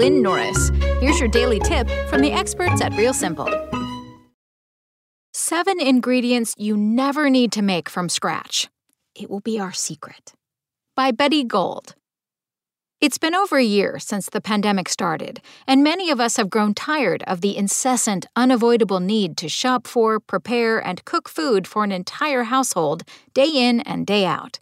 Lynn Norris. Here's your daily tip from the experts at Real Simple. Seven ingredients you never need to make from scratch. It will be our secret. By Betty Gold. It's been over a year since the pandemic started, and many of us have grown tired of the incessant, unavoidable need to shop for, prepare, and cook food for an entire household day in and day out.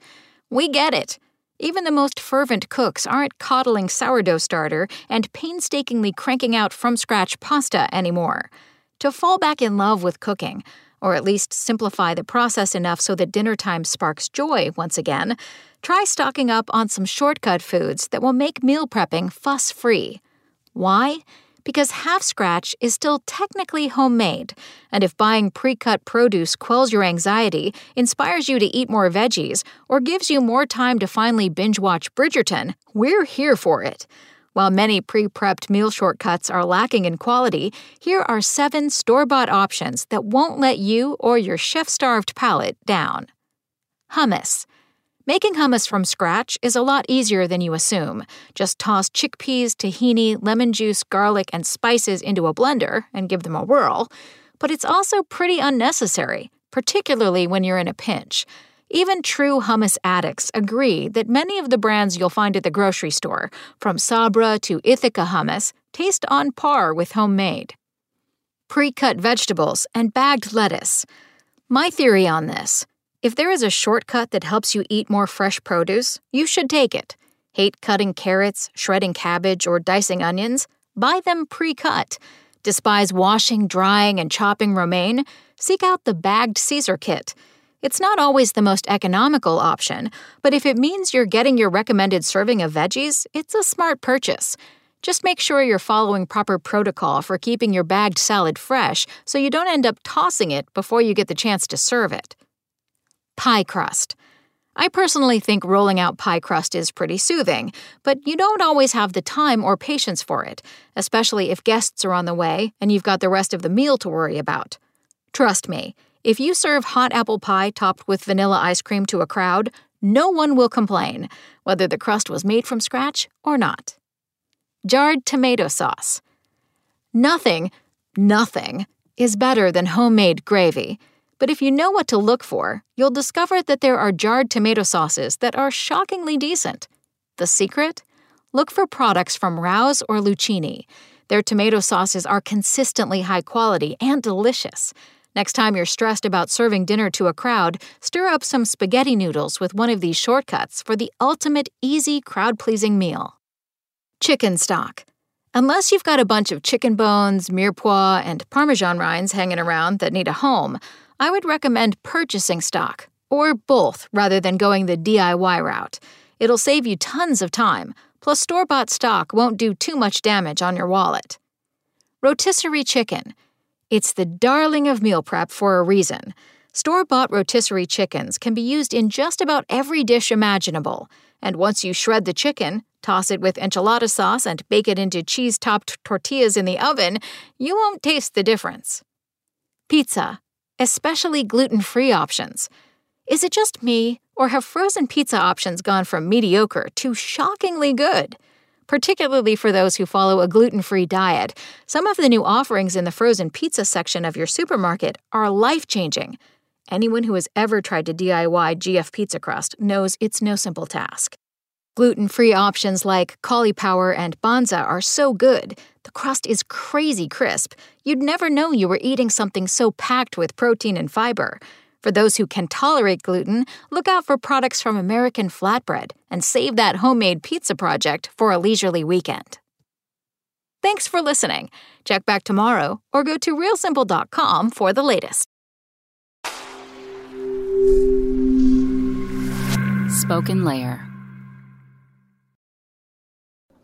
We get it. Even the most fervent cooks aren't coddling sourdough starter and painstakingly cranking out from scratch pasta anymore. To fall back in love with cooking, or at least simplify the process enough so that dinner time sparks joy once again, try stocking up on some shortcut foods that will make meal prepping fuss free. Why? Because half scratch is still technically homemade, and if buying pre cut produce quells your anxiety, inspires you to eat more veggies, or gives you more time to finally binge watch Bridgerton, we're here for it. While many pre prepped meal shortcuts are lacking in quality, here are seven store bought options that won't let you or your chef starved palate down. Hummus. Making hummus from scratch is a lot easier than you assume. Just toss chickpeas, tahini, lemon juice, garlic, and spices into a blender and give them a whirl. But it's also pretty unnecessary, particularly when you're in a pinch. Even true hummus addicts agree that many of the brands you'll find at the grocery store, from Sabra to Ithaca hummus, taste on par with homemade. Pre cut vegetables and bagged lettuce. My theory on this if there is a shortcut that helps you eat more fresh produce, you should take it. Hate cutting carrots, shredding cabbage, or dicing onions? Buy them pre cut. Despise washing, drying, and chopping romaine? Seek out the bagged Caesar kit. It's not always the most economical option, but if it means you're getting your recommended serving of veggies, it's a smart purchase. Just make sure you're following proper protocol for keeping your bagged salad fresh so you don't end up tossing it before you get the chance to serve it pie crust. I personally think rolling out pie crust is pretty soothing, but you don't always have the time or patience for it, especially if guests are on the way and you've got the rest of the meal to worry about. Trust me, if you serve hot apple pie topped with vanilla ice cream to a crowd, no one will complain, whether the crust was made from scratch or not. Jarred tomato sauce. Nothing, nothing, is better than homemade gravy. But if you know what to look for, you'll discover that there are jarred tomato sauces that are shockingly decent. The secret? Look for products from Rao's or Lucini. Their tomato sauces are consistently high quality and delicious. Next time you're stressed about serving dinner to a crowd, stir up some spaghetti noodles with one of these shortcuts for the ultimate easy crowd pleasing meal. Chicken stock. Unless you've got a bunch of chicken bones, mirepoix, and parmesan rinds hanging around that need a home, I would recommend purchasing stock, or both rather than going the DIY route. It'll save you tons of time, plus, store bought stock won't do too much damage on your wallet. Rotisserie chicken. It's the darling of meal prep for a reason. Store bought rotisserie chickens can be used in just about every dish imaginable, and once you shred the chicken, toss it with enchilada sauce, and bake it into cheese topped tortillas in the oven, you won't taste the difference. Pizza especially gluten free options. Is it just me, or have frozen pizza options gone from mediocre to shockingly good? Particularly for those who follow a gluten free diet, some of the new offerings in the frozen pizza section of your supermarket are life changing. Anyone who has ever tried to DIY GF pizza crust knows it's no simple task. Gluten free options like Caulipower and Banza are so good. The crust is crazy crisp. You'd never know you were eating something so packed with protein and fiber. For those who can tolerate gluten, look out for products from American Flatbread and save that homemade pizza project for a leisurely weekend. Thanks for listening. Check back tomorrow or go to realsimple.com for the latest. Spoken Layer